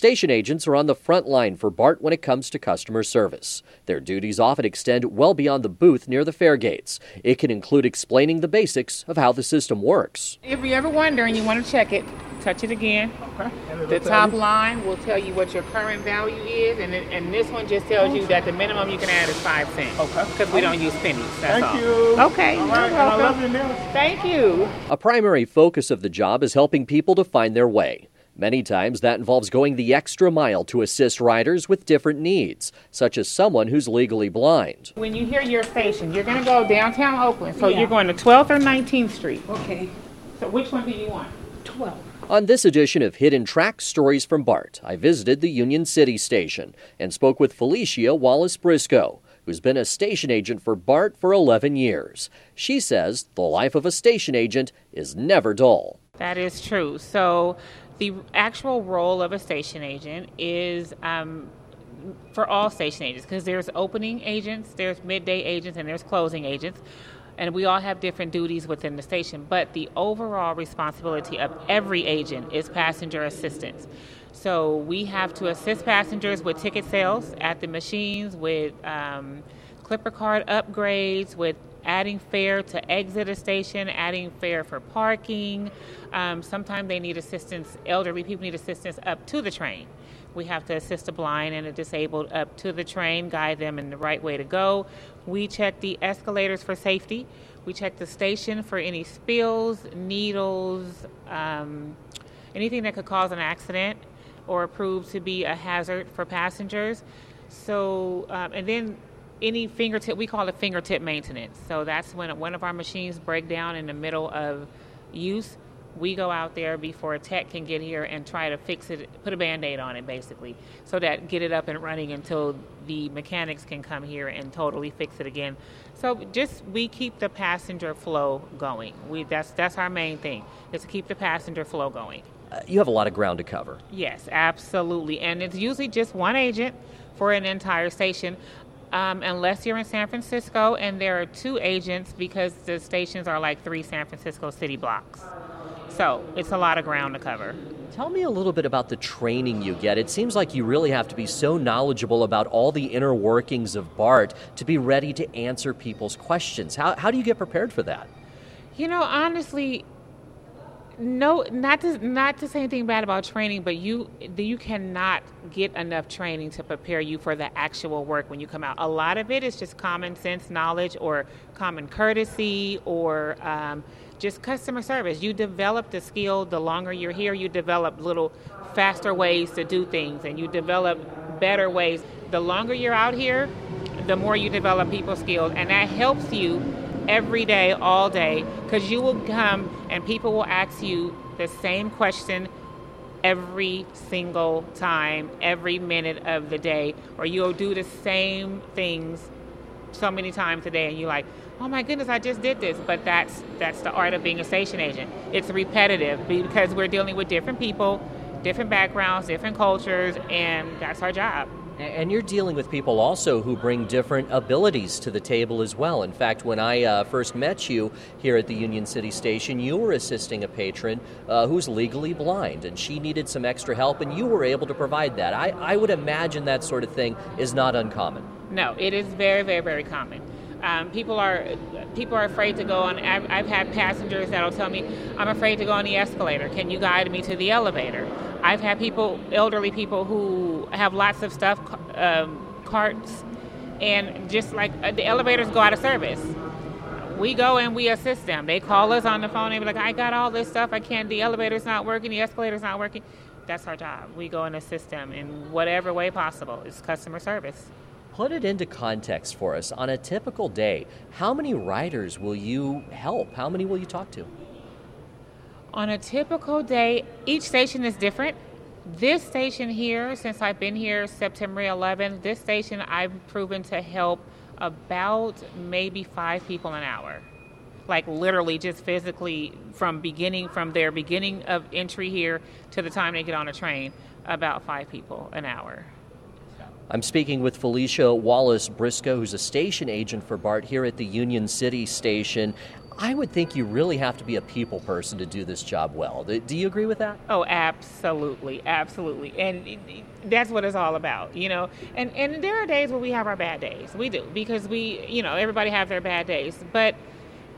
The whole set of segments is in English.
Station agents are on the front line for BART when it comes to customer service. Their duties often extend well beyond the booth near the fare gates. It can include explaining the basics of how the system works. If you're ever wonder and you want to check it, touch it again. Okay. The top line will tell you what your current value is, and, it, and this one just tells you that the minimum you can add is five cents. Okay. Because we don't use pennies. That's Thank all. you. Okay. All you're right, I love welcome. you now. Thank you. A primary focus of the job is helping people to find their way. Many times that involves going the extra mile to assist riders with different needs, such as someone who's legally blind. When you hear your station, you're going to go downtown Oakland. So Yeah. you're going to 12th or 19th Street. Okay, So which one do you want? 12. On this edition of Hidden Tracks Stories from BART, I visited the Union City station and spoke with Felicia Wallace Briscoe, who's been a station agent for BART for 11 years. She says the life of a station agent is never dull. That is true. So, the actual role of a station agent is um, for all station agents because there's opening agents, there's midday agents, and there's closing agents. And we all have different duties within the station, but the overall responsibility of every agent is passenger assistance. So we have to assist passengers with ticket sales at the machines, with um, Clipper card upgrades, with adding fare to exit a station, adding fare for parking. Um, sometimes they need assistance, elderly people need assistance up to the train. We have to assist a blind and a disabled up to the train, guide them in the right way to go. We check the escalators for safety. We check the station for any spills, needles, um, anything that could cause an accident or prove to be a hazard for passengers. So, um, and then any fingertip, we call it fingertip maintenance. So that's when one of our machines break down in the middle of use. We go out there before a tech can get here and try to fix it, put a band-aid on it basically, so that get it up and running until the mechanics can come here and totally fix it again. So just we keep the passenger flow going. We that's that's our main thing is to keep the passenger flow going. Uh, you have a lot of ground to cover. Yes, absolutely. And it's usually just one agent for an entire station, um, unless you're in San Francisco, and there are two agents because the stations are like three San Francisco city blocks. So it's a lot of ground to cover. Tell me a little bit about the training you get. It seems like you really have to be so knowledgeable about all the inner workings of BART to be ready to answer people's questions. How, how do you get prepared for that? You know, honestly, no, not to not to say anything bad about training, but you you cannot get enough training to prepare you for the actual work when you come out. A lot of it is just common sense knowledge or common courtesy or um, just customer service. You develop the skill the longer you're here. You develop little faster ways to do things, and you develop better ways. The longer you're out here, the more you develop people skills, and that helps you every day, all day, because you will come and people will ask you the same question every single time, every minute of the day, or you'll do the same things so many times a day, and you're like, "Oh my goodness, I just did this." But that's that's the art of being a station agent. It's repetitive because we're dealing with different people, different backgrounds, different cultures, and that's our job. And you're dealing with people also who bring different abilities to the table as well. In fact, when I uh, first met you here at the Union City Station, you were assisting a patron uh, who's legally blind, and she needed some extra help, and you were able to provide that. I, I would imagine that sort of thing is not uncommon. No, it is very, very, very common. Um, people are people are afraid to go on. I've, I've had passengers that'll tell me, "I'm afraid to go on the escalator. Can you guide me to the elevator?" I've had people, elderly people, who have lots of stuff, um, carts, and just like uh, the elevators go out of service. We go and we assist them. They call us on the phone and be like, "I got all this stuff. I can't. The elevator's not working. The escalator's not working." That's our job. We go and assist them in whatever way possible. It's customer service. Put it into context for us. On a typical day, how many riders will you help? How many will you talk to? On a typical day, each station is different. This station here, since I've been here September 11th, this station I've proven to help about maybe five people an hour. Like literally, just physically, from beginning, from their beginning of entry here to the time they get on a train, about five people an hour. I'm speaking with Felicia Wallace Briscoe, who's a station agent for BART here at the Union City Station. I would think you really have to be a people person to do this job well. Do you agree with that? Oh, absolutely, absolutely, and that's what it's all about, you know. And and there are days where we have our bad days. We do because we, you know, everybody has their bad days, but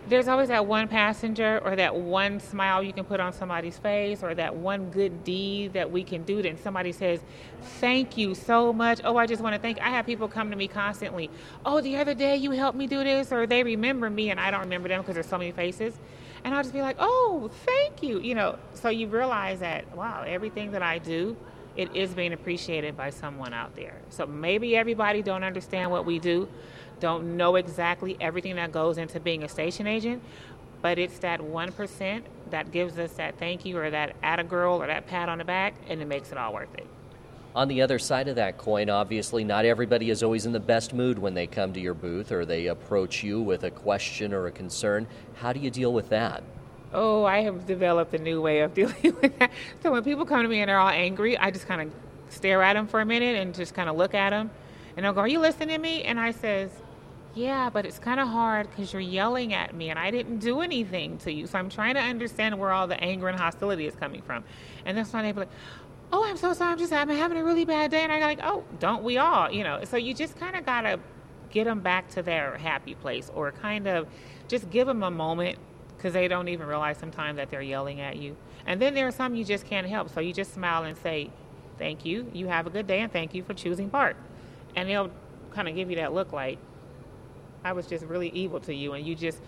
there's always that one passenger or that one smile you can put on somebody's face or that one good deed that we can do. Then somebody says, Thank you so much. Oh, I just want to thank. I have people come to me constantly. Oh, the other day you helped me do this, or they remember me and I don't remember them because there's so many faces. And I'll just be like, Oh, thank you. You know, so you realize that, wow, everything that I do, it is being appreciated by someone out there. So maybe everybody don't understand what we do don't know exactly everything that goes into being a station agent, but it's that 1% that gives us that thank you or that at a girl or that pat on the back, and it makes it all worth it. On the other side of that coin, obviously, not everybody is always in the best mood when they come to your booth or they approach you with a question or a concern. How do you deal with that? Oh, I have developed a new way of dealing with that. So when people come to me and they're all angry, I just kind of stare at them for a minute and just kind of look at them. And they'll go, Are you listening to me? And I says, yeah, but it's kind of hard because you're yelling at me and I didn't do anything to you. So I'm trying to understand where all the anger and hostility is coming from. And that's when they be like, oh, I'm so sorry. I'm just I'm having a really bad day. And I'm like, oh, don't we all? You know, so you just kind of got to get them back to their happy place or kind of just give them a moment because they don't even realize sometimes that they're yelling at you. And then there are some you just can't help. So you just smile and say, thank you. You have a good day and thank you for choosing BART. And they'll kind of give you that look like, I was just really evil to you, and you just,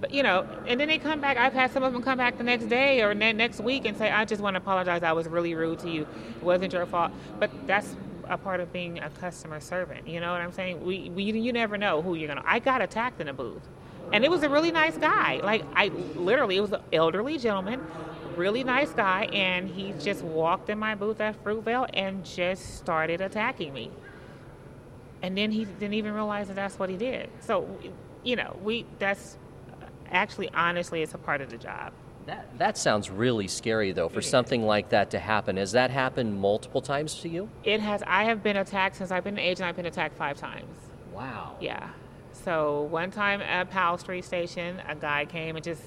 but you know, and then they come back. I've had some of them come back the next day or ne- next week and say, I just want to apologize. I was really rude to you. It wasn't your fault. But that's a part of being a customer servant. You know what I'm saying? We, we you never know who you're gonna. I got attacked in a booth, and it was a really nice guy. Like I literally, it was an elderly gentleman, really nice guy, and he just walked in my booth at Fruitvale and just started attacking me and then he didn't even realize that that's what he did. So, you know, we that's actually honestly it's a part of the job. That that sounds really scary though for something like that to happen. Has that happened multiple times to you? It has. I have been attacked since I've been an agent. I've been attacked five times. Wow. Yeah. So one time at Powell Street Station, a guy came and just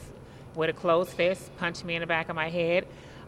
with a closed fist punched me in the back of my head.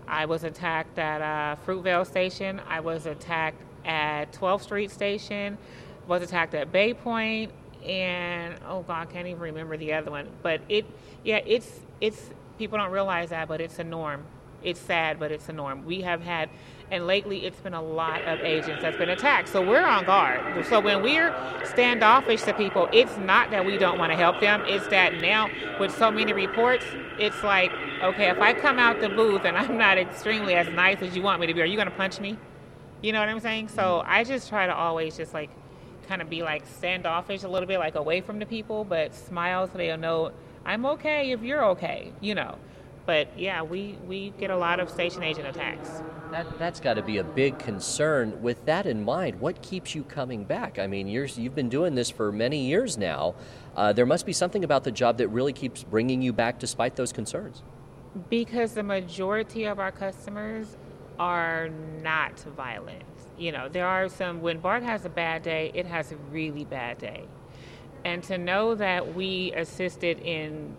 I was attacked at uh, Fruitvale Station. I was attacked at 12th Street Station was attacked at Bay Point, and oh God, I can't even remember the other one. But it, yeah, it's it's people don't realize that, but it's a norm. It's sad, but it's a norm. We have had, and lately it's been a lot of agents that's been attacked. So we're on guard. So when we're standoffish to people, it's not that we don't want to help them. It's that now with so many reports, it's like, okay, if I come out the booth and I'm not extremely as nice as you want me to be, are you going to punch me? You know what I'm saying? So I just try to always just like kind of be like standoffish a little bit, like away from the people, but smile so they'll know I'm okay if you're okay, you know. But yeah, we, we get a lot of station agent attacks. That, that's got to be a big concern. With that in mind, what keeps you coming back? I mean, you're, you've been doing this for many years now. Uh, there must be something about the job that really keeps bringing you back despite those concerns. Because the majority of our customers are not violent you know, there are some, when BART has a bad day, it has a really bad day. And to know that we assisted in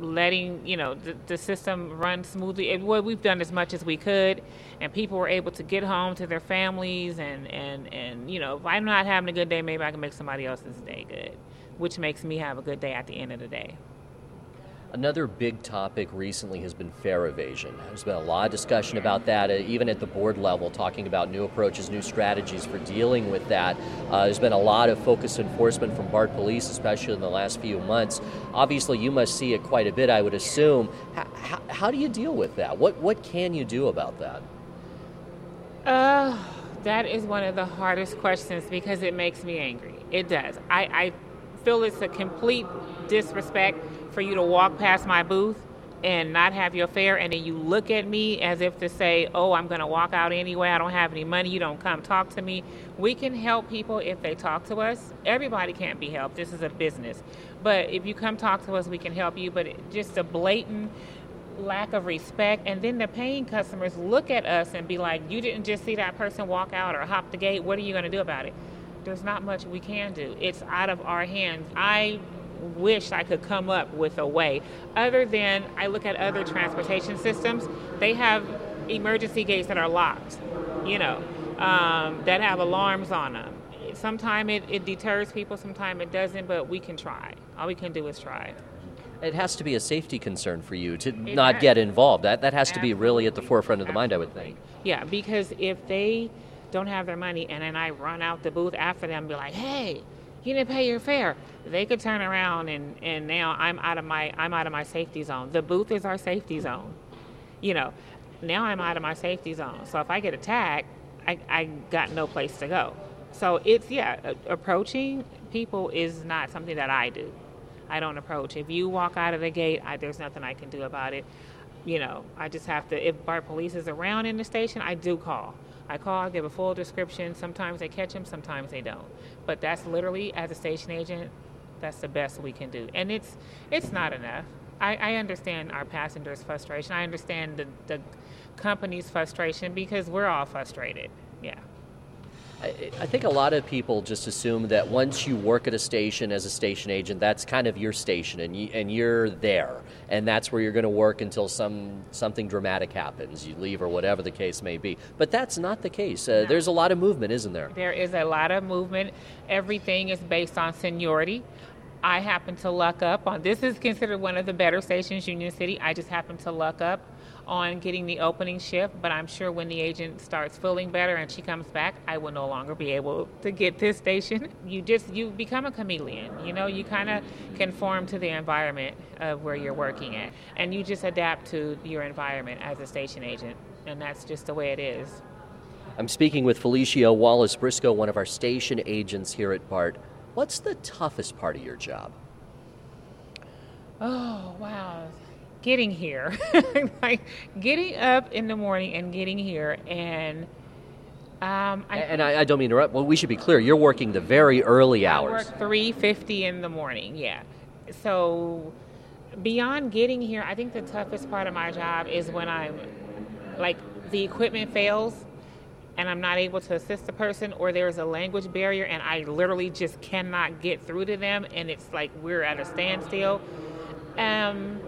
letting, you know, the, the system run smoothly, and well, we've done as much as we could, and people were able to get home to their families, and, and, and you know, if I'm not having a good day, maybe I can make somebody else's day good, which makes me have a good day at the end of the day. Another big topic recently has been fare evasion. There's been a lot of discussion about that, uh, even at the board level, talking about new approaches, new strategies for dealing with that. Uh, there's been a lot of focused enforcement from BART police, especially in the last few months. Obviously, you must see it quite a bit, I would assume. How, how do you deal with that? What, what can you do about that? Uh, that is one of the hardest questions because it makes me angry. It does. I, I feel it's a complete disrespect for you to walk past my booth and not have your fare and then you look at me as if to say oh i'm going to walk out anyway. I don't have any money. You don't come talk to me. We can help people if they talk to us. Everybody can't be helped. This is a business. But if you come talk to us we can help you. But just a blatant lack of respect and then the paying customers look at us and be like you didn't just see that person walk out or hop the gate. What are you going to do about it? There's not much we can do. It's out of our hands. I wish I could come up with a way. Other than I look at other transportation systems, they have emergency gates that are locked, you know, um, that have alarms on them. Sometimes it, it deters people, sometimes it doesn't, but we can try. All we can do is try. It has to be a safety concern for you to it not has. get involved. That, that has Absolutely. to be really at the forefront of the Absolutely. mind, I would think. Yeah, because if they don't have their money and then I run out the booth after them and be like, hey, you didn't pay your fare. They could turn around and, and now I'm out of my I'm out of my safety zone. The booth is our safety zone. You know, now I'm out of my safety zone. So if I get attacked, I, I got no place to go. So it's yeah, approaching people is not something that I do. I don't approach. If you walk out of the gate, I, there's nothing I can do about it. You know, I just have to. If BART police is around in the station, I do call. I call, I give a full description. Sometimes they catch them, sometimes they don't. But that's literally, as a station agent, that's the best we can do. And it's it's not enough. I, I understand our passengers' frustration. I understand the, the company's frustration because we're all frustrated. Yeah. I, think a lot of people just assume that once you work at a station as a station agent, that's kind of your station, and you, and you're there, and that's where you're going to work until some something dramatic happens, you leave or whatever the case may be. But that's not the case. Uh, no. There's a lot of movement, isn't there? There is a lot of movement. Everything is based on seniority. I happen to luck up on this is considered one of the better stations, Union City. I just happen to luck up on getting the opening shift, but I'm sure when the agent starts feeling better and she comes back, I will no longer be able to get this station. You just you become a chameleon. You know, you kind of conform to the environment of where you're working at, and you just adapt to your environment as a station agent, and that's just the way it is. I'm speaking with Felicia Wallace Briscoe, one of our station agents here at BART. What's the toughest part of your job? Oh, wow getting here, like getting up in the morning and getting here, and um, I and I, I, don't mean to interrupt. Well, we should be clear. You're working the very early hours. I work three fifty in the morning. Yeah, so beyond getting here, I think the toughest part of my job is when I'm like the equipment fails and I'm not able to assist the person, or there's a language barrier and I literally just cannot get through to them, and it's like we're at a standstill. Um,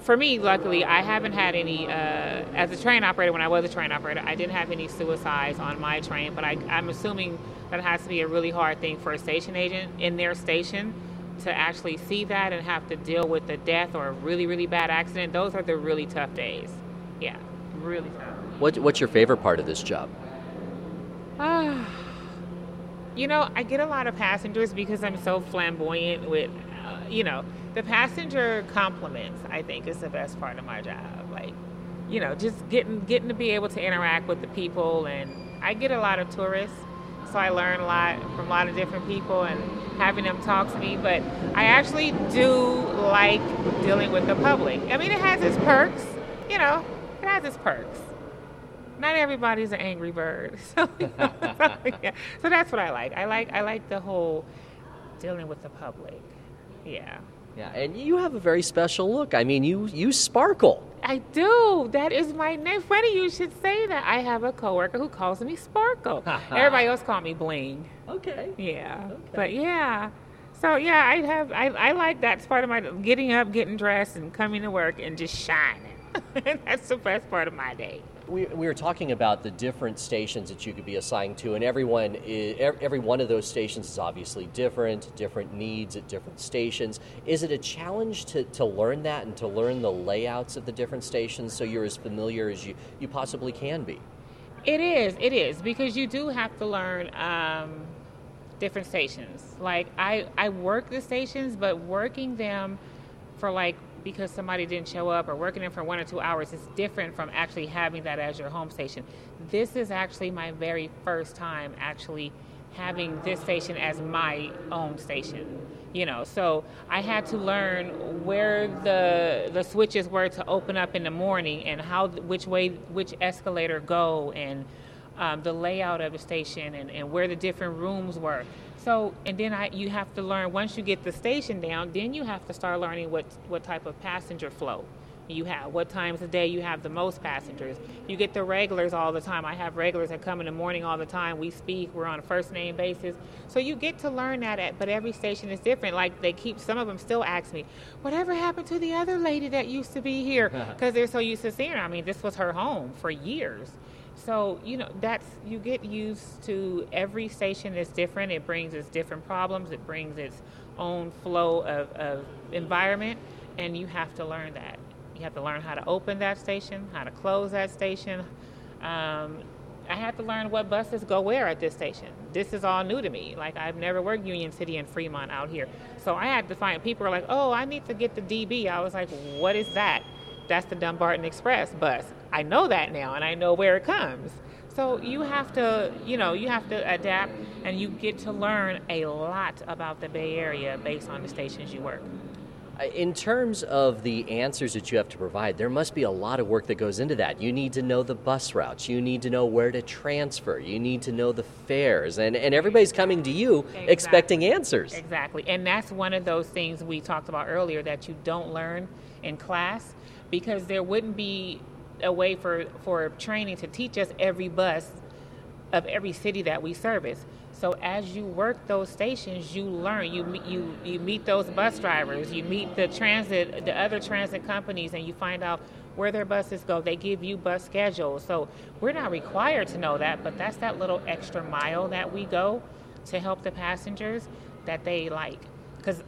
for me, luckily, I haven't had any, uh, as a train operator, when I was a train operator, I didn't have any suicides on my train, but I, I'm assuming that has to be a really hard thing for a station agent in their station to actually see that and have to deal with the death or a really, really bad accident. Those are the really tough days. Yeah, really tough. What, what's your favorite part of this job? Ah, you know, I get a lot of passengers because I'm so flamboyant with, uh, you know, the passenger compliments i think is the best part of my job. Like you know just getting getting to be able to interact with the people and i get a lot of tourists so i learn a lot from a lot of different people and having them talk to me but i actually do like dealing with the public. I mean it has its perks you know it has its perks. Not everybody's an angry bird so, so, yeah. so that's what i like. I like i like the whole dealing with the public. Yeah yeah, and you have a very special look. I mean, you you sparkle. I do. That is my name. Funny you should say that. I have a coworker who calls me Sparkle. Everybody else call me Bling. Okay. Yeah. Okay. But yeah. So yeah, I have. I, I like that part of my getting up, getting dressed, and coming to work and just shining. That's the best part of my day we, we were talking about the different stations that you could be assigned to, and everyone is, every one of those stations is obviously different, different needs at different stations. Is it a challenge to, to learn that and to learn the layouts of the different stations so you're as familiar as you, you possibly can be? It is, it is, because you do have to learn um, different stations. Like, I, I work the stations, but working them for like because somebody didn't show up or working in for one or two hours is different from actually having that as your home station. This is actually my very first time actually having this station as my own station. You know, so I had to learn where the the switches were to open up in the morning and how which way which escalator go and um, the layout of the station and, and where the different rooms were. So, and then I, you have to learn once you get the station down, then you have to start learning what what type of passenger flow you have, what times of day you have the most passengers. You get the regulars all the time. I have regulars that come in the morning all the time. We speak, we're on a first name basis. So you get to learn that, at, but every station is different. Like they keep, some of them still ask me, whatever happened to the other lady that used to be here? Because they're so used to seeing her. I mean, this was her home for years. So, you know, that's, you get used to every station is different. It brings its different problems, it brings its own flow of, of environment, and you have to learn that. You have to learn how to open that station, how to close that station. Um, I had to learn what buses go where at this station. This is all new to me. Like I've never worked Union City and Fremont out here, so I had to find. People are like, "Oh, I need to get the DB." I was like, "What is that?" That's the Dumbarton Express bus. I know that now, and I know where it comes. So you have to, you know, you have to adapt, and you get to learn a lot about the Bay Area based on the stations you work. Uh, in terms of the answers that you have to provide, there must be a lot of work that goes into that. You need to know the bus routes, you need to know where to transfer, you need to know the fares, and, and everybody's coming to you exactly. expecting answers. Exactly. And that's one of those things we talked about earlier that you don't learn in class because there wouldn't be a way for, for training to teach us every bus of every city that we service. So as you work those stations, you learn. You you you meet those bus drivers. You meet the transit, the other transit companies, and you find out where their buses go. They give you bus schedules. So we're not required to know that, but that's that little extra mile that we go to help the passengers that they like. Because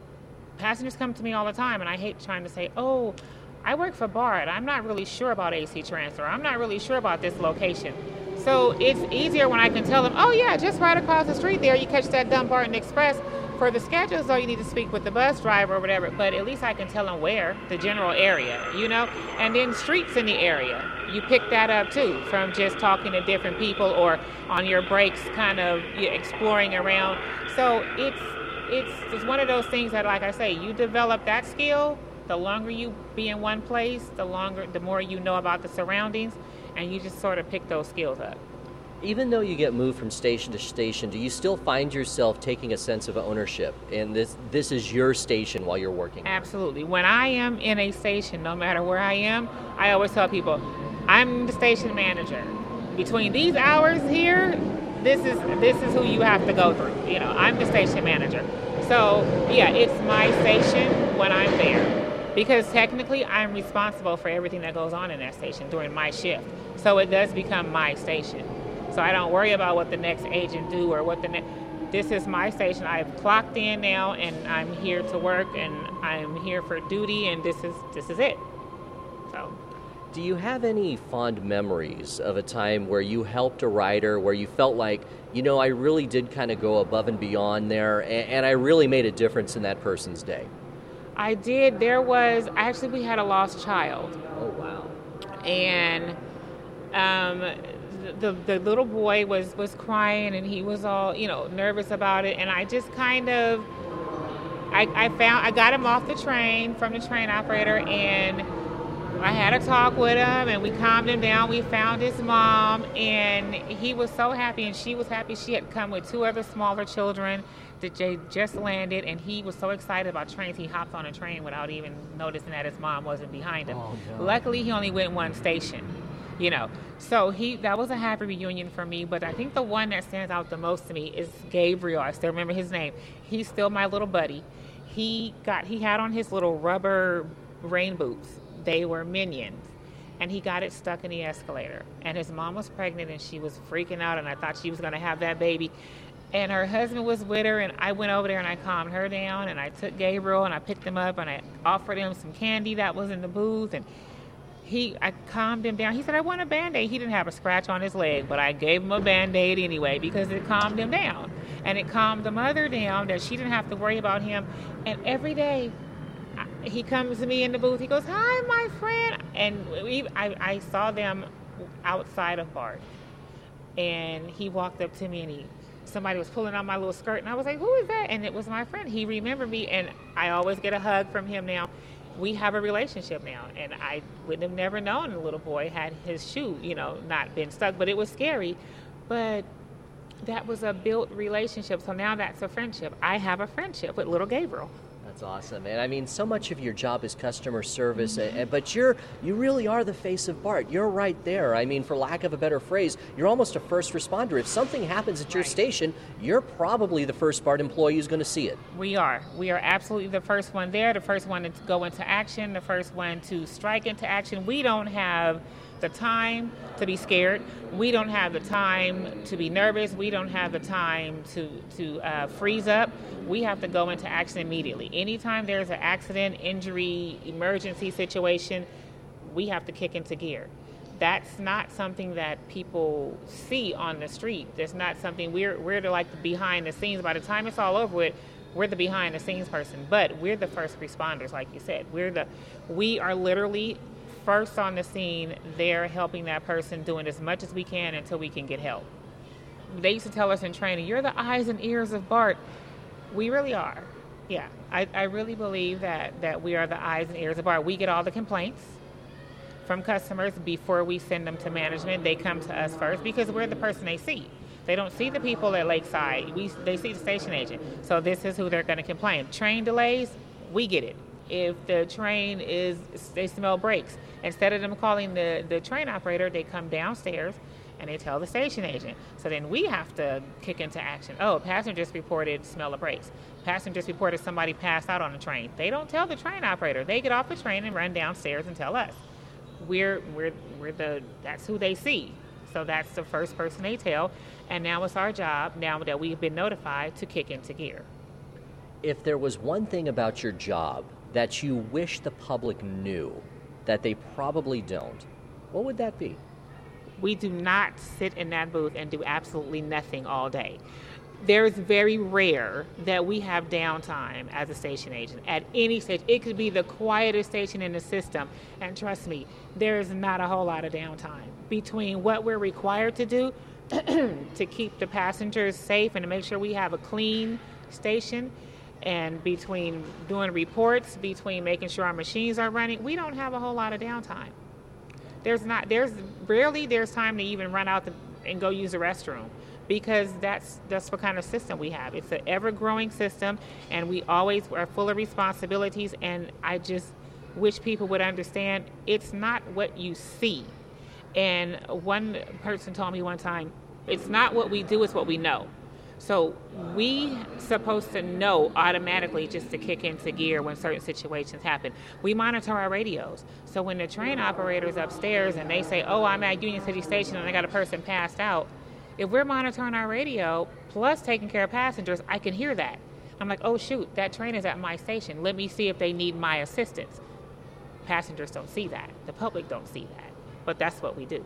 passengers come to me all the time, and I hate trying to say, "Oh, I work for BART. I'm not really sure about AC Transit. I'm not really sure about this location." So it's easier when I can tell them, oh yeah, just right across the street there, you catch that Dumbarton Express. For the schedules, though, you need to speak with the bus driver or whatever. But at least I can tell them where, the general area, you know. And then streets in the area, you pick that up too from just talking to different people or on your breaks, kind of exploring around. So it's it's it's one of those things that, like I say, you develop that skill. The longer you be in one place, the longer, the more you know about the surroundings and you just sort of pick those skills up. Even though you get moved from station to station, do you still find yourself taking a sense of ownership and this this is your station while you're working? Absolutely. When I am in a station, no matter where I am, I always tell people, I'm the station manager. Between these hours here, this is this is who you have to go through. You know, I'm the station manager. So yeah, it's my station when I'm there because technically I'm responsible for everything that goes on in that station during my shift. So it does become my station. So I don't worry about what the next agent do or what the next. This is my station. I've clocked in now, and I'm here to work, and I'm here for duty, and this is this is it. So. Do you have any fond memories of a time where you helped a rider where you felt like, you know, I really did kind of go above and beyond there, and, and I really made a difference in that person's day? I did. There was actually we had a lost child. Oh wow! And um, the the little boy was was crying and he was all you know nervous about it, and I just kind of I, I found I got him off the train from the train operator and. I had a talk with him and we calmed him down. We found his mom and he was so happy and she was happy. She had come with two other smaller children that Jay just landed, and he was so excited about trains, he hopped on a train without even noticing that his mom wasn't behind him. Oh. Luckily, he only went one station, you know. So he that was a happy reunion for me. But I think the one that stands out the most to me is Gabriel. I still remember his name. He's still my little buddy. He got he had on his little rubber rain boots. They were minions. And he got it stuck in the escalator. And his mom was pregnant and she was freaking out, and I thought she was going to have that baby. And her husband was with her and i went over there and i calmed her down and i took gabriel and i picked him up and i offered him some candy that was in the booth and he i calmed him down. He said i want a band-aid. He didn't have a scratch on his leg but i gave him a band-aid anyway because it calmed him down. And it calmed the mother down that she didn't have to worry about him. And every day he comes to me in the booth he goes hi my friend and we, I, I saw them outside of BART and he walked up to me and he somebody was pulling on my little skirt, and I was like, "Who is that?" And it was my friend. He remembered me, and I always get a hug from him now. We have a relationship now, and I would have never known the little boy had his shoe, you know, not been stuck. But it was scary. But that was a built relationship. So now that's a friendship. I have a friendship with little Gabriel. That's awesome, and I mean, so much of your job is customer service, mm-hmm. but you're you really are the face of BART. You're right there. I mean, for lack of a better phrase, you're almost a first responder. If something happens at your right. station, you're probably the first BART employee who's going to see it. We are. We are absolutely the first one there, the first one to go into action, the first one to strike into action. We don't have the time to be scared. We don't have the time to be nervous. We don't have the time to, to uh, freeze up. We have to go into action immediately. Anytime there's an accident, injury, emergency situation, we have to kick into gear. That's not something that people see on the street. That's not something we're we're the, like the behind the scenes. By the time it's all over with, we're the behind the scenes person. But we're the first responders, like you said. We're the we are literally first on the scene there helping that person, doing as much as we can until we can get help. They used to tell us in training, you're the eyes and ears of BART. We really are. Yeah, I, I really believe that, that we are the eyes and ears of BART. We get all the complaints from customers before we send them to management. They come to us first because we're the person they see. They don't see the people at Lakeside. We, they see the station agent. So this is who they're going to complain. Train delays, we get it. If the train is, they smell brakes, Instead of them calling the, the train operator, they come downstairs and they tell the station agent. So then we have to kick into action. Oh, passenger just reported smell of brakes. Passenger just reported somebody passed out on the train. They don't tell the train operator. They get off the train and run downstairs and tell us. We're we're we're the that's who they see. So that's the first person they tell. And now it's our job, now that we've been notified, to kick into gear. If there was one thing about your job that you wish the public knew, that they probably don't, what would that be? We do not sit in that booth and do absolutely nothing all day. There's very rare that we have downtime as a station agent at any station. It could be the quietest station in the system, and trust me, there is not a whole lot of downtime between what we're required to do to keep the passengers safe and to make sure we have a clean station and between doing reports, between making sure our machines are running, we don't have a whole lot of downtime. There's not there's rarely there's time to even run out the, and go use the restroom because that's that's what kind of system we have. It's an ever growing system and we always are full of responsibilities and I just wish people would understand it's not what you see. And one person told me one time, it's not what we do, it's what we know. So we supposed to know automatically just to kick into gear when certain situations happen. We monitor our radios. So when the train operator's upstairs and they say, "Oh, I'm at Union City Station and I got a person passed out," if we're monitoring our radio plus taking care of passengers, I can hear that. I'm like, "Oh shoot, that train is at my station. Let me see if they need my assistance." Passengers don't see that. The public don't see that. But that's what we do.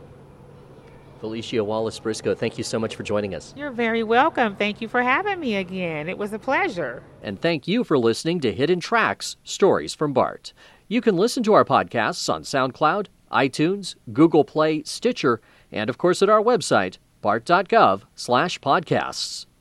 Felicia Wallace Briscoe, thank you so much for joining us. You're very welcome. Thank you for having me again. It was a pleasure. And thank you for listening to Hidden Tracks Stories from BART. You can listen to our podcasts on SoundCloud, iTunes, Google Play, Stitcher, and of course at our website, bart.gov/podcasts.